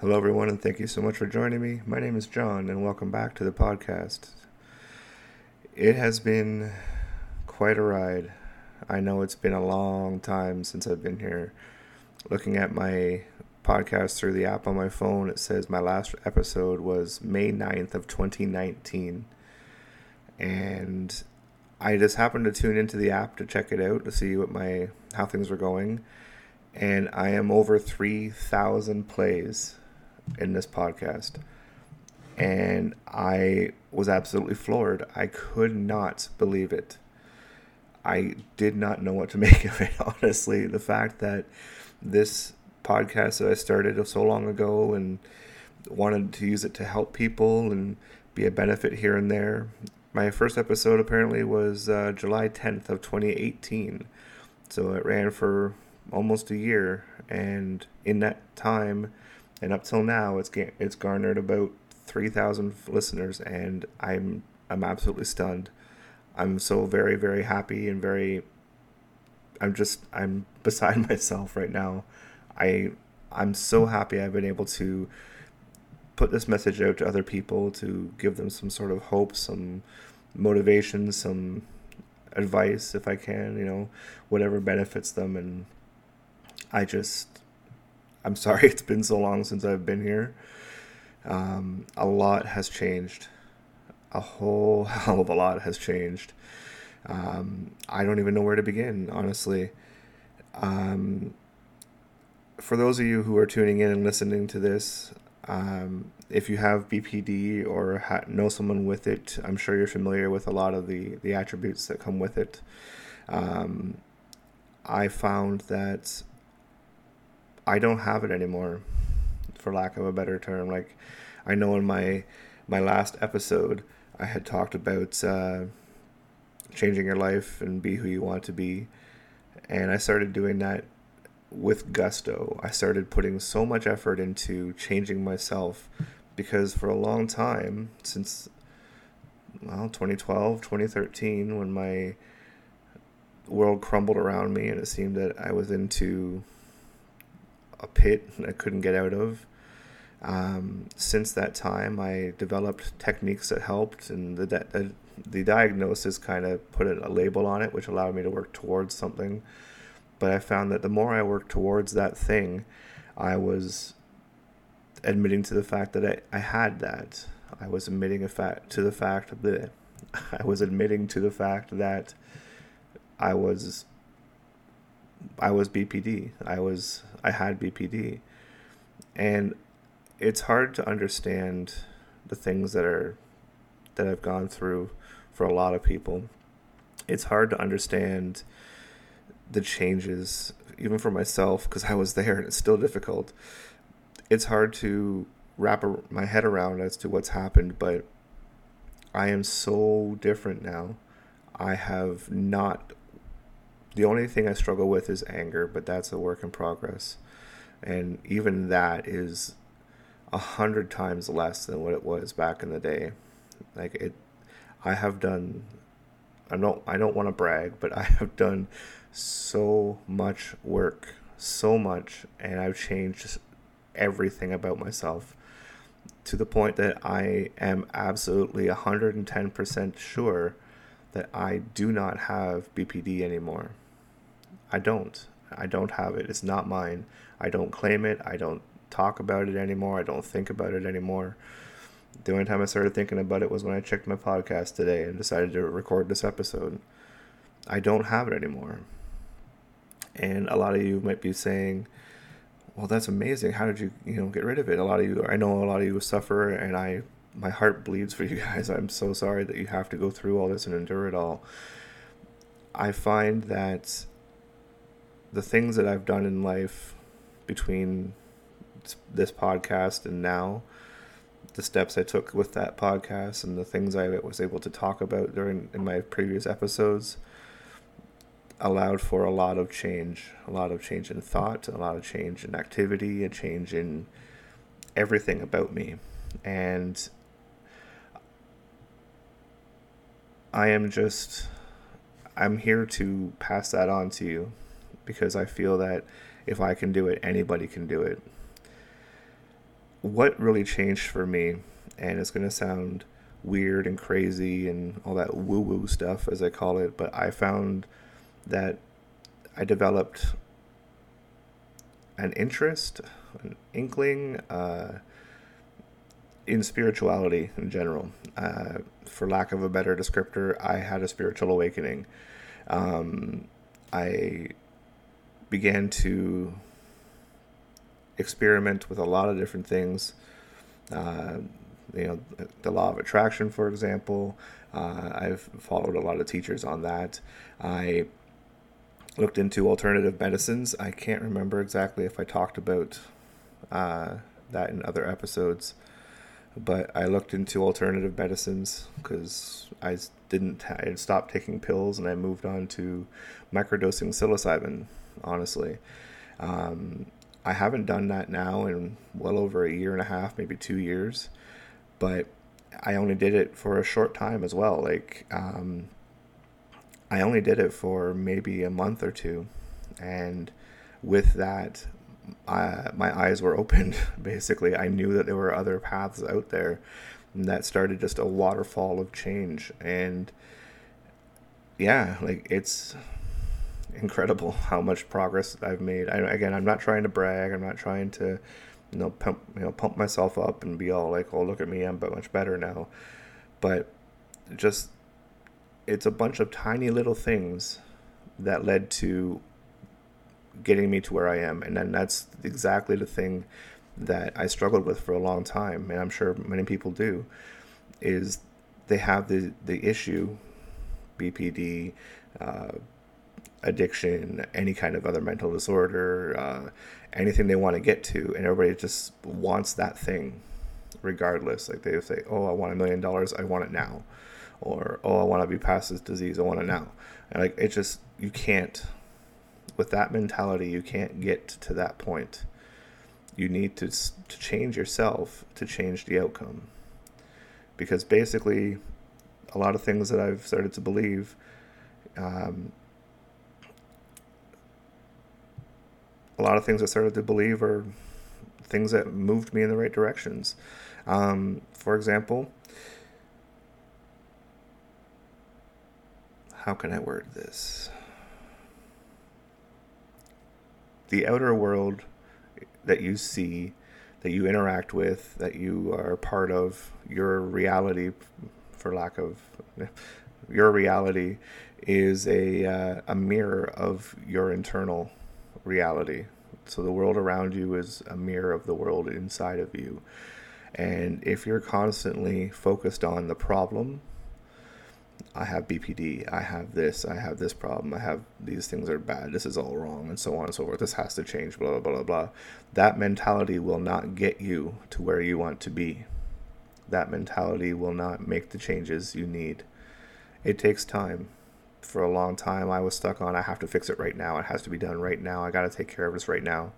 Hello, everyone, and thank you so much for joining me. My name is John, and welcome back to the podcast. It has been quite a ride. I know it's been a long time since I've been here. Looking at my podcast through the app on my phone, it says my last episode was May 9th of 2019. And I just happened to tune into the app to check it out to see what my how things were going. And I am over 3,000 plays in this podcast. And I was absolutely floored. I could not believe it. I did not know what to make of it, honestly. The fact that this podcast that I started so long ago and wanted to use it to help people and be a benefit here and there. My first episode apparently was uh, July 10th of 2018. So it ran for almost a year. And in that time, and up till now, it's it's garnered about three thousand listeners, and I'm I'm absolutely stunned. I'm so very very happy and very. I'm just I'm beside myself right now. I I'm so happy I've been able to put this message out to other people to give them some sort of hope, some motivation, some advice if I can, you know, whatever benefits them and I just I'm sorry it's been so long since I've been here. Um, a lot has changed. A whole hell of a lot has changed. Um, I don't even know where to begin, honestly. Um, for those of you who are tuning in and listening to this, um, if you have BPD or ha- know someone with it, I'm sure you're familiar with a lot of the, the attributes that come with it. Um, I found that I don't have it anymore, for lack of a better term. Like, I know in my my last episode, I had talked about uh, changing your life and be who you want to be, and I started doing that with gusto. I started putting so much effort into changing myself because for a long time, since well, 2012, 2013, when my world crumbled around me and it seemed that I was into a pit I couldn't get out of. Um, since that time, I developed techniques that helped, and the the, the diagnosis kind of put a label on it, which allowed me to work towards something. But I found that the more I worked towards that thing, I was admitting to the fact that I, I had that. I was admitting a fact to the fact that I was admitting to the fact that I was I was BPD. I was I had BPD. And it's hard to understand the things that are that I've gone through for a lot of people. It's hard to understand the changes even for myself because I was there and it's still difficult. It's hard to wrap my head around as to what's happened, but I am so different now. I have not the only thing I struggle with is anger, but that's a work in progress. And even that is a hundred times less than what it was back in the day. Like it, I have done. I don't. I don't want to brag, but I have done so much work, so much, and I've changed everything about myself to the point that I am absolutely 110% sure that I do not have BPD anymore. I don't. I don't have it. It's not mine. I don't claim it. I don't talk about it anymore. I don't think about it anymore. The only time I started thinking about it was when I checked my podcast today and decided to record this episode. I don't have it anymore. And a lot of you might be saying, "Well, that's amazing. How did you, you know, get rid of it?" A lot of you, I know a lot of you suffer, and I, my heart bleeds for you guys. I'm so sorry that you have to go through all this and endure it all. I find that the things that I've done in life between this podcast and now, the steps I took with that podcast and the things I was able to talk about during in my previous episodes allowed for a lot of change, a lot of change in thought, a lot of change in activity, a change in everything about me. And I am just I'm here to pass that on to you because I feel that if I can do it, anybody can do it. what really changed for me, and it's going to sound weird and crazy and all that woo woo stuff, as I call it, but I found that I developed an interest, an inkling uh, in spirituality in general. Uh, for lack of a better descriptor, I had a spiritual awakening. Um, I began to experiment with a lot of different things. Uh, you know, the law of attraction, for example. Uh, I've followed a lot of teachers on that. I looked into alternative medicines. I can't remember exactly if I talked about uh, that in other episodes, but I looked into alternative medicines because I didn't. I stopped taking pills and I moved on to microdosing psilocybin. Honestly, um, I haven't done that now in well over a year and a half, maybe two years, but I only did it for a short time as well. Like, um, I only did it for maybe a month or two, and with that, I, my eyes were opened. Basically, I knew that there were other paths out there, and that started just a waterfall of change. And yeah, like it's incredible how much progress I've made. I, again, I'm not trying to brag. I'm not trying to, you know, pump, you know, pump myself up and be all like, "Oh, look at me, I'm much better now." But just, it's a bunch of tiny little things that led to getting me to where I am, and then that's exactly the thing that I struggled with for a long time, and I'm sure many people do, is they have the the issue, BPD. Uh, addiction, any kind of other mental disorder, uh, anything they want to get to, and everybody just wants that thing, regardless. Like they say, "Oh, I want a million dollars. I want it now," or "Oh, I want to be past this disease. I want it now." And like it just you can't. With that mentality, you can't get to that point. You need to to change yourself to change the outcome. Because basically, a lot of things that I've started to believe um, a lot of things I started to believe are things that moved me in the right directions. Um, for example, how can I word this? The outer world that you see, that you interact with, that you are part of, your reality, for lack of your reality, is a uh, a mirror of your internal reality. So the world around you is a mirror of the world inside of you. And if you're constantly focused on the problem, I have BPD, I have this, I have this problem, I have these things are bad, this is all wrong, and so on and so forth. This has to change, blah, blah, blah, blah. That mentality will not get you to where you want to be. That mentality will not make the changes you need. It takes time for a long time I was stuck on I have to fix it right now. It has to be done right now. I got to take care of this right now.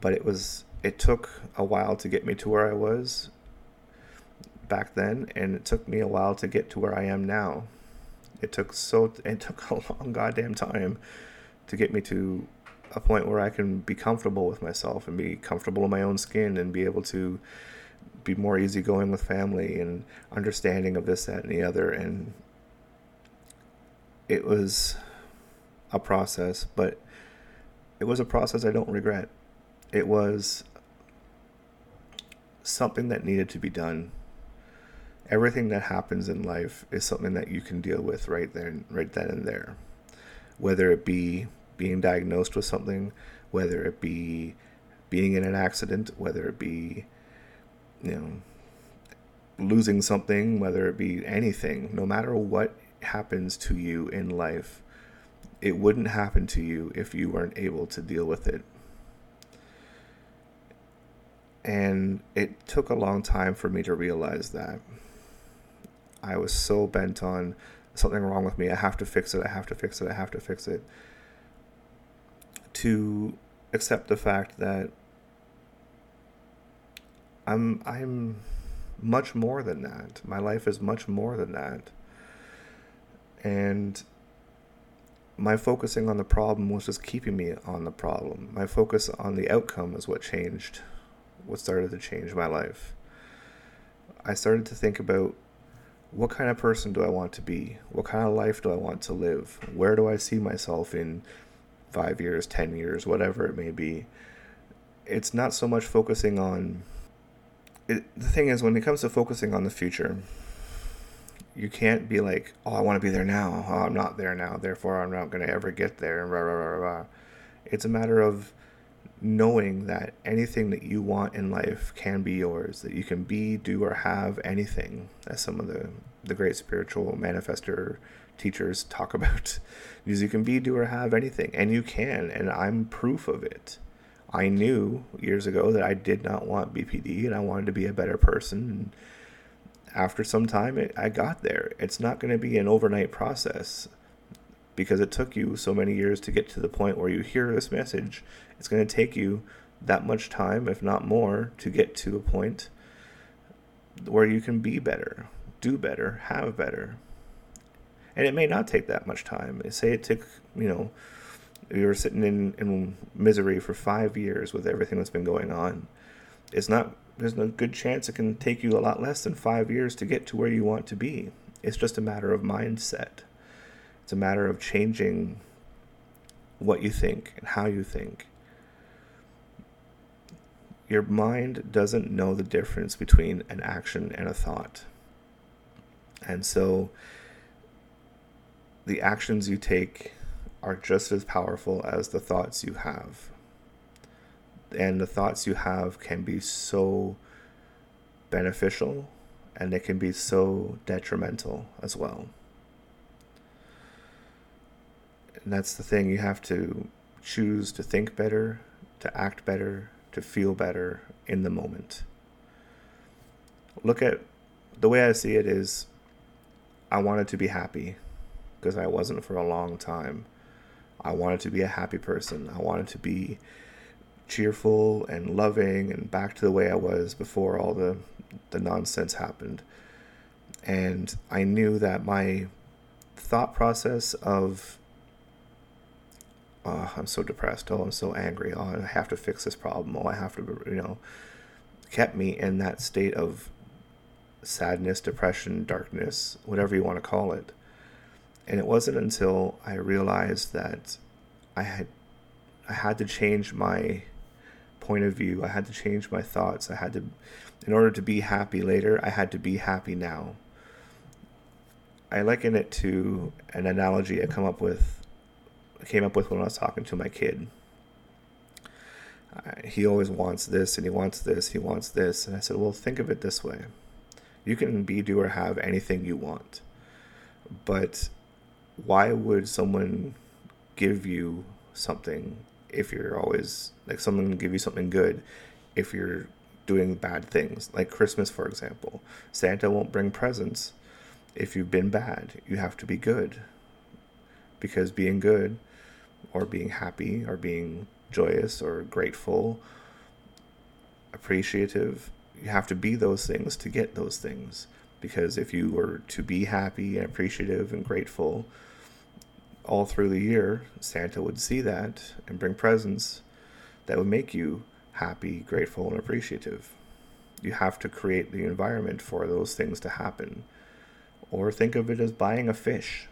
But it was it took a while to get me to where I was back then and it took me a while to get to where I am now. It took so it took a long goddamn time to get me to a point where I can be comfortable with myself and be comfortable in my own skin and be able to be more easygoing with family and understanding of this, that, and the other, and it was a process, but it was a process I don't regret. It was something that needed to be done. Everything that happens in life is something that you can deal with right there, right then and there. Whether it be being diagnosed with something, whether it be being in an accident, whether it be, you know, losing something, whether it be anything, no matter what happens to you in life, it wouldn't happen to you if you weren't able to deal with it. And it took a long time for me to realize that. I was so bent on something wrong with me. I have to fix it. I have to fix it. I have to fix it. To accept the fact that I'm I'm much more than that. My life is much more than that. And my focusing on the problem was just keeping me on the problem. My focus on the outcome is what changed what started to change my life. I started to think about what kind of person do I want to be? What kind of life do I want to live? Where do I see myself in five years, 10 years, whatever it may be? It's not so much focusing on. It, the thing is, when it comes to focusing on the future, you can't be like, oh, I want to be there now. Oh, I'm not there now. Therefore, I'm not going to ever get there. And rah, rah, rah, rah. It's a matter of knowing that anything that you want in life can be yours, that you can be, do, or have anything, as some of the, the great spiritual manifester teachers talk about. Because you can be, do, or have anything, and you can, and I'm proof of it. I knew years ago that I did not want BPD and I wanted to be a better person. And after some time, it, I got there. It's not going to be an overnight process because it took you so many years to get to the point where you hear this message. It's going to take you that much time, if not more, to get to a point where you can be better, do better, have better. And it may not take that much time. Say it took, you know, you were sitting in, in misery for five years with everything that's been going on. It's not, there's no good chance it can take you a lot less than five years to get to where you want to be. It's just a matter of mindset. It's a matter of changing what you think and how you think. Your mind doesn't know the difference between an action and a thought. And so the actions you take are just as powerful as the thoughts you have. And the thoughts you have can be so beneficial and they can be so detrimental as well. And that's the thing, you have to choose to think better, to act better, to feel better in the moment. Look at the way I see it is I wanted to be happy because I wasn't for a long time. I wanted to be a happy person. I wanted to be cheerful and loving and back to the way I was before all the the nonsense happened. And I knew that my thought process of oh, I'm so depressed. Oh, I'm so angry. Oh, I have to fix this problem. Oh, I have to, you know, kept me in that state of sadness, depression, darkness, whatever you want to call it. And it wasn't until I realized that I had I had to change my point of view. I had to change my thoughts. I had to in order to be happy later, I had to be happy now. I liken it to an analogy I come up with came up with when I was talking to my kid. He always wants this and he wants this, he wants this. And I said, well, think of it this way you can be, do, or have anything you want. But why would someone give you something if you're always like someone give you something good if you're doing bad things. Like christmas for example santa won't bring presents if you've been bad. You have to be good. Because being good or being happy or being joyous or grateful, appreciative, you have to be those things to get those things. Because if you were to be happy and appreciative and grateful all through the year, Santa would see that and bring presents that would make you happy, grateful, and appreciative. You have to create the environment for those things to happen. Or think of it as buying a fish.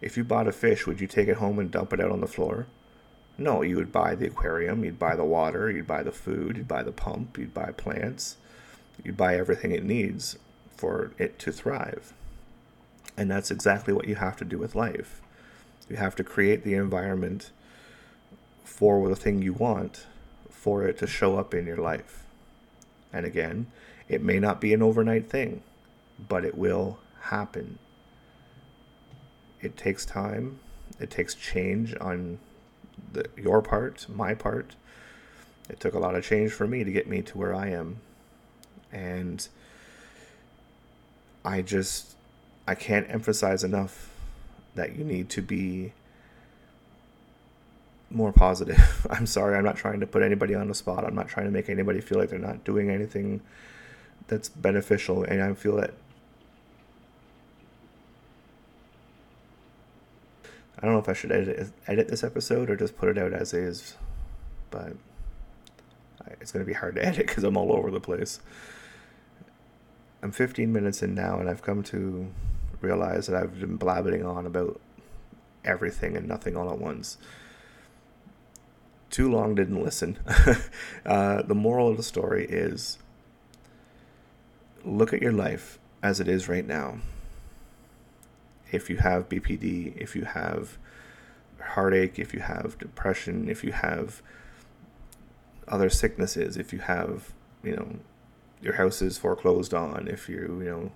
If you bought a fish, would you take it home and dump it out on the floor? No, you would buy the aquarium, you'd buy the water, you'd buy the food, you'd buy the pump, you'd buy plants, you'd buy everything it needs for it to thrive. And that's exactly what you have to do with life. You have to create the environment for the thing you want for it to show up in your life. And again, it may not be an overnight thing, but it will happen it takes time. It takes change on the, your part, my part. It took a lot of change for me to get me to where I am. And I just, I can't emphasize enough that you need to be more positive. I'm sorry, I'm not trying to put anybody on the spot. I'm not trying to make anybody feel like they're not doing anything that's beneficial. And I feel that I don't know if I should edit edit this episode or just put it out as is, but it's going to be hard to edit because I'm all over the place. I'm 15 minutes in now, and I've come to realize that I've been blabbing on about everything and nothing all at once. Too long didn't listen. uh, the moral of the story is look at your life as it is right now. If you have BPD, if you have heartache, if you have depression, if you have other sicknesses, if you have, you know, your house is foreclosed on, if you, you know,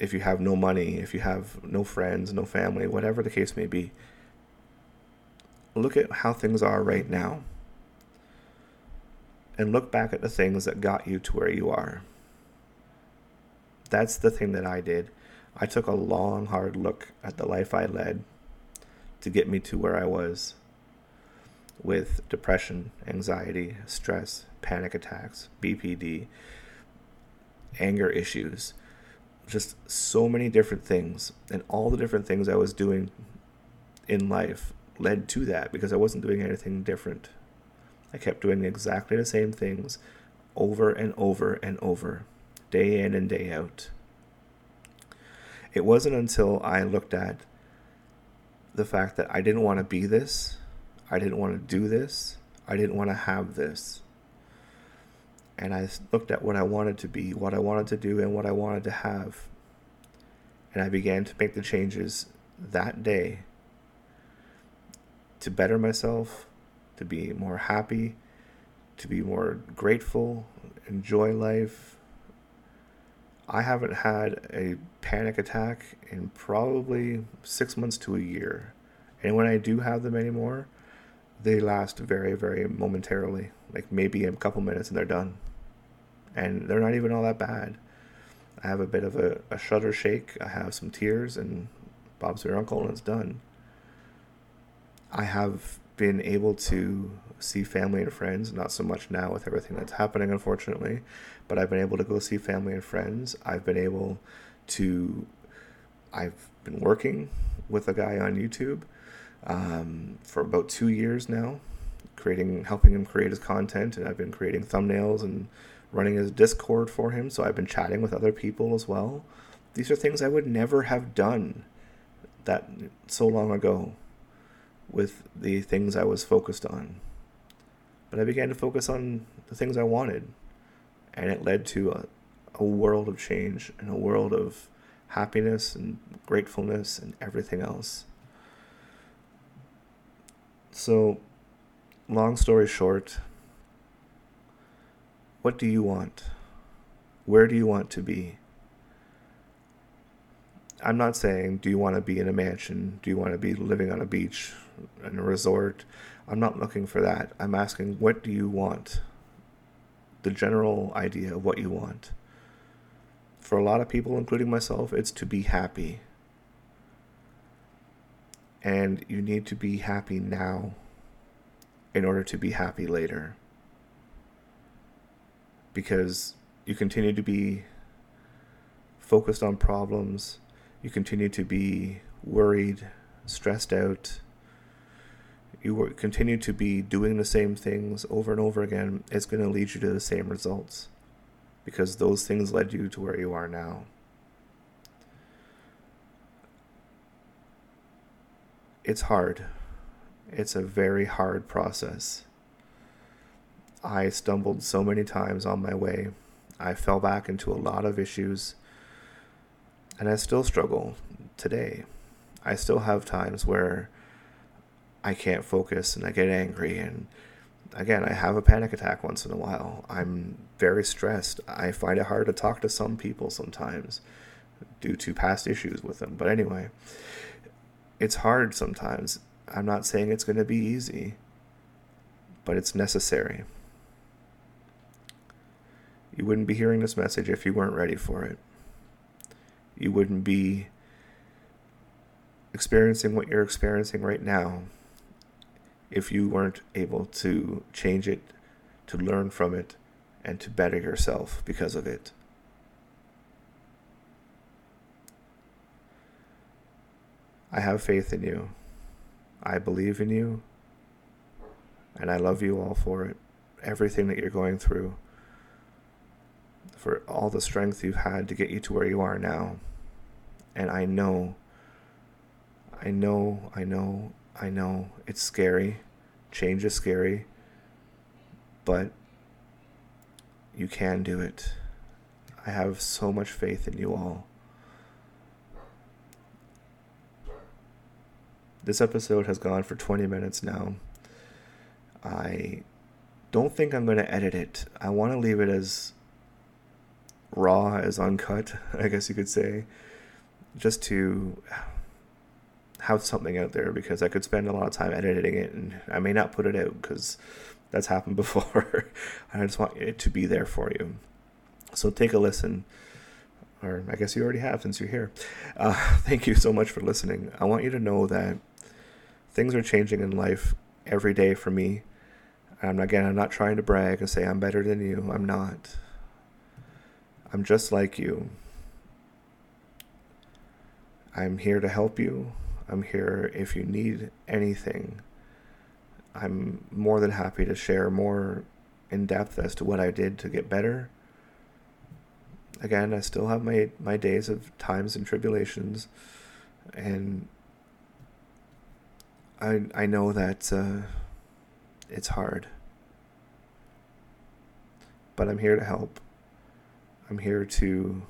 if you have no money, if you have no friends, no family, whatever the case may be, look at how things are right now and look back at the things that got you to where you are. That's the thing that I did. I took a long, hard look at the life I led to get me to where I was with depression, anxiety, stress, panic attacks, BPD, anger issues, just so many different things. And all the different things I was doing in life led to that because I wasn't doing anything different. I kept doing exactly the same things over and over and over, day in and day out. It wasn't until I looked at the fact that I didn't want to be this, I didn't want to do this, I didn't want to have this. And I looked at what I wanted to be, what I wanted to do, and what I wanted to have. And I began to make the changes that day to better myself, to be more happy, to be more grateful, enjoy life. I haven't had a panic attack in probably six months to a year. And when I do have them anymore, they last very, very momentarily. Like maybe a couple minutes and they're done. And they're not even all that bad. I have a bit of a, a shudder shake, I have some tears, and Bob's your uncle, and it's done. I have been able to see family and friends, not so much now with everything that's happening, unfortunately, but I've been able to go see family and friends. I've been able to, I've been working with a guy on YouTube um, for about two years now, creating, helping him create his content, and I've been creating thumbnails and running his Discord for him. So I've been chatting with other people as well. These are things I would never have done that so long ago with the things I was focused on. But I began to focus on the things I wanted, and it led to a, a world of change and a world of happiness and gratefulness and everything else. So, long story short, what do you want? Where do you want to be? I'm not saying, do you want to be in a mansion? Do you want to be living on a beach, in a resort? I'm not looking for that. I'm asking, what do you want? The general idea of what you want. For a lot of people, including myself, it's to be happy. And you need to be happy now in order to be happy later. Because you continue to be focused on problems you continue to be worried, stressed out, you continue to be doing the same things over and over again, it's going to lead you to the same results because those things led you to where you are now. It's hard. It's a very hard process. I stumbled so many times on my way. I fell back into a lot of issues and I still struggle today. I still have times where I can't focus and I get angry and again, I have a panic attack once in a while. I'm very stressed. I find it hard to talk to some people sometimes due to past issues with them. But anyway, it's hard sometimes. I'm not saying it's going to be easy, but it's necessary. You wouldn't be hearing this message if you weren't ready for it you wouldn't be experiencing what you're experiencing right now if you weren't able to change it, to learn from it, and to better yourself because of it. I have faith in you. I believe in you. And I love you all for it. everything that you're going through, for all the strength you've had to get you to where you are now. And I know, I know, I know, I know it's scary. Change is scary. But you can do it. I have so much faith in you all. This episode has gone for 20 minutes now. I don't think I'm going to edit it. I want to leave it as raw, as uncut, I guess you could say, just to have something out there because I could spend a lot of time editing it and I may not put it out because that's happened before. I just want it to be there for you. So take a listen, or I guess you already have since you're here. Uh, thank you so much for listening. I want you to know that things are changing in life every day for me. And again, I'm not trying to brag and say I'm better than you. I'm not. I'm just like you. I'm here to help you. I'm here if you need anything. I'm more than happy to share more in depth as to what I did to get better. Again, I still have my, my days of times and tribulations, and I I know that uh, it's hard, but I'm here to help. I'm here to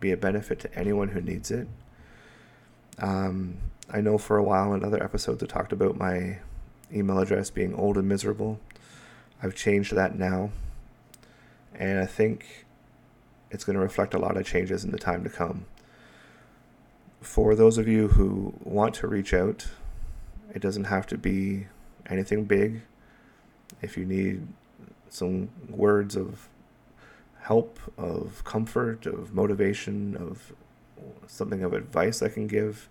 be a benefit to anyone who needs it. Um, I know for a while in other episodes I talked about my email address being old and miserable. I've changed that now, and I think it's going to reflect a lot of changes in the time to come. For those of you who want to reach out, it doesn't have to be anything big. If you need some words of help, of comfort, of motivation, of something of advice I can give,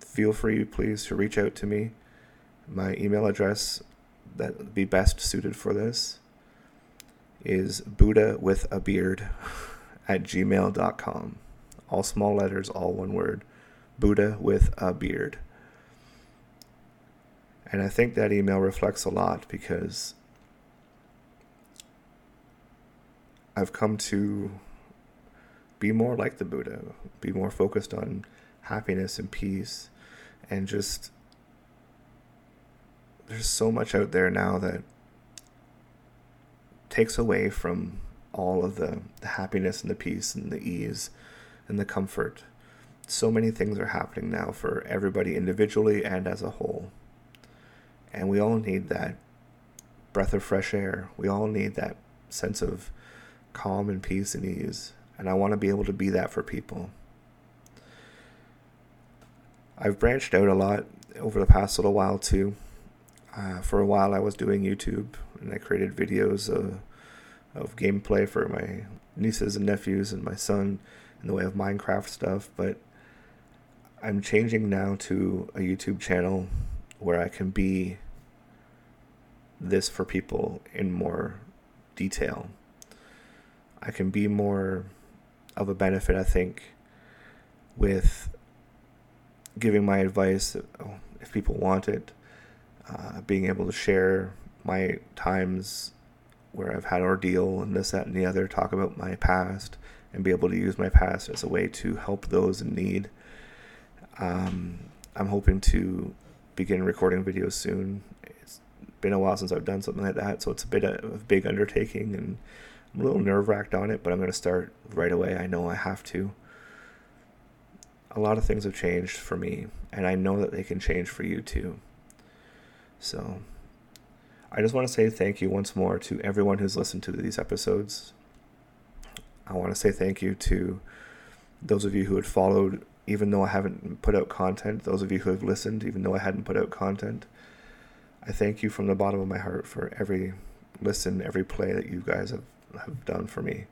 feel free, please, to reach out to me. My email address that would be best suited for this is Buddha with a beard at gmail.com. All small letters, all one word. Buddha with a beard. And I think that email reflects a lot because I've come to be more like the Buddha, be more focused on happiness and peace and just there's so much out there now that takes away from all of the, the happiness and the peace and the ease and the comfort. So many things are happening now for everybody individually and as a whole. And we all need that breath of fresh air. We all need that sense of calm and peace and ease. And I want to be able to be that for people. I've branched out a lot over the past little while too. Uh, for a while, I was doing YouTube and I created videos of, of gameplay for my nieces and nephews and my son in the way of Minecraft stuff. But I'm changing now to a YouTube channel where I can be this for people in more detail. I can be more of a benefit, I think, with giving my advice if people want it, uh, being able to share my times where I've had ordeal and this, that, and the other, talk about my past, and be able to use my past as a way to help those in need. Um, I'm hoping to begin recording videos soon. It's been a while since I've done something like that, so it's a bit of a big undertaking, and I'm a little nerve wracked on it, but I'm going to start right away. I know I have to a lot of things have changed for me, and I know that they can change for you too. So, I just want to say thank you once more to everyone who's listened to these episodes. I want to say thank you to those of you who had followed, even though I haven't put out content, those of you who have listened, even though I hadn't put out content. I thank you from the bottom of my heart for every listen, every play that you guys have, have done for me.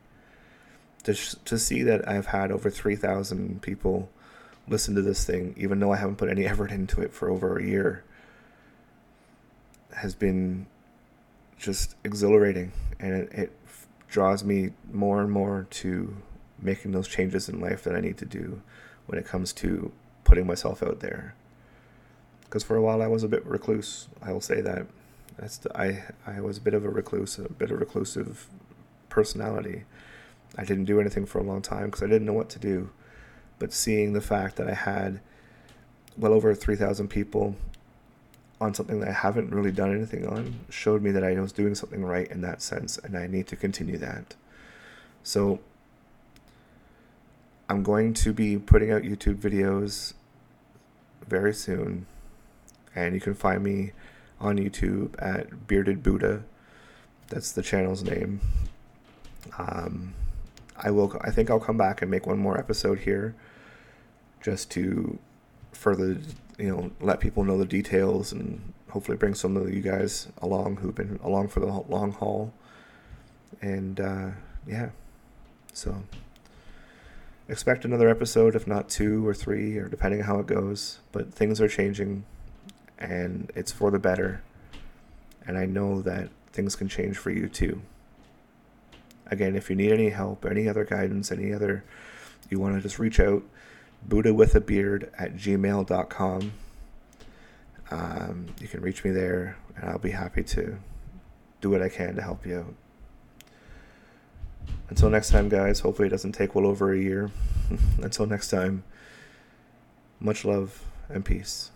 To, to see that I've had over 3,000 people listen to this thing, even though I haven't put any effort into it for over a year, has been just exhilarating. And it, it draws me more and more to making those changes in life that I need to do when it comes to putting myself out there. Because for a while I was a bit recluse, I will say that. I I was a bit of a recluse, a bit of reclusive personality. I didn't do anything for a long time because I didn't know what to do. But seeing the fact that I had well over 3,000 people on something that I haven't really done anything on showed me that I was doing something right in that sense, and I need to continue that. So, I'm going to be putting out YouTube videos very soon, and you can find me on YouTube at Bearded Buddha. That's the channel's name. Um, I will. I think I'll come back and make one more episode here, just to further, you know, let people know the details and hopefully bring some of you guys along who've been along for the long haul. And uh, yeah, so expect another episode, if not two or three, or depending on how it goes. But things are changing, and it's for the better. And I know that things can change for you too. Again, if you need any help, any other guidance, any other, you want to just reach out, Buddha with a beard at gmail.com. Um, you can reach me there, and I'll be happy to do what I can to help you out. Until next time, guys, hopefully it doesn't take well over a year. Until next time, much love and peace.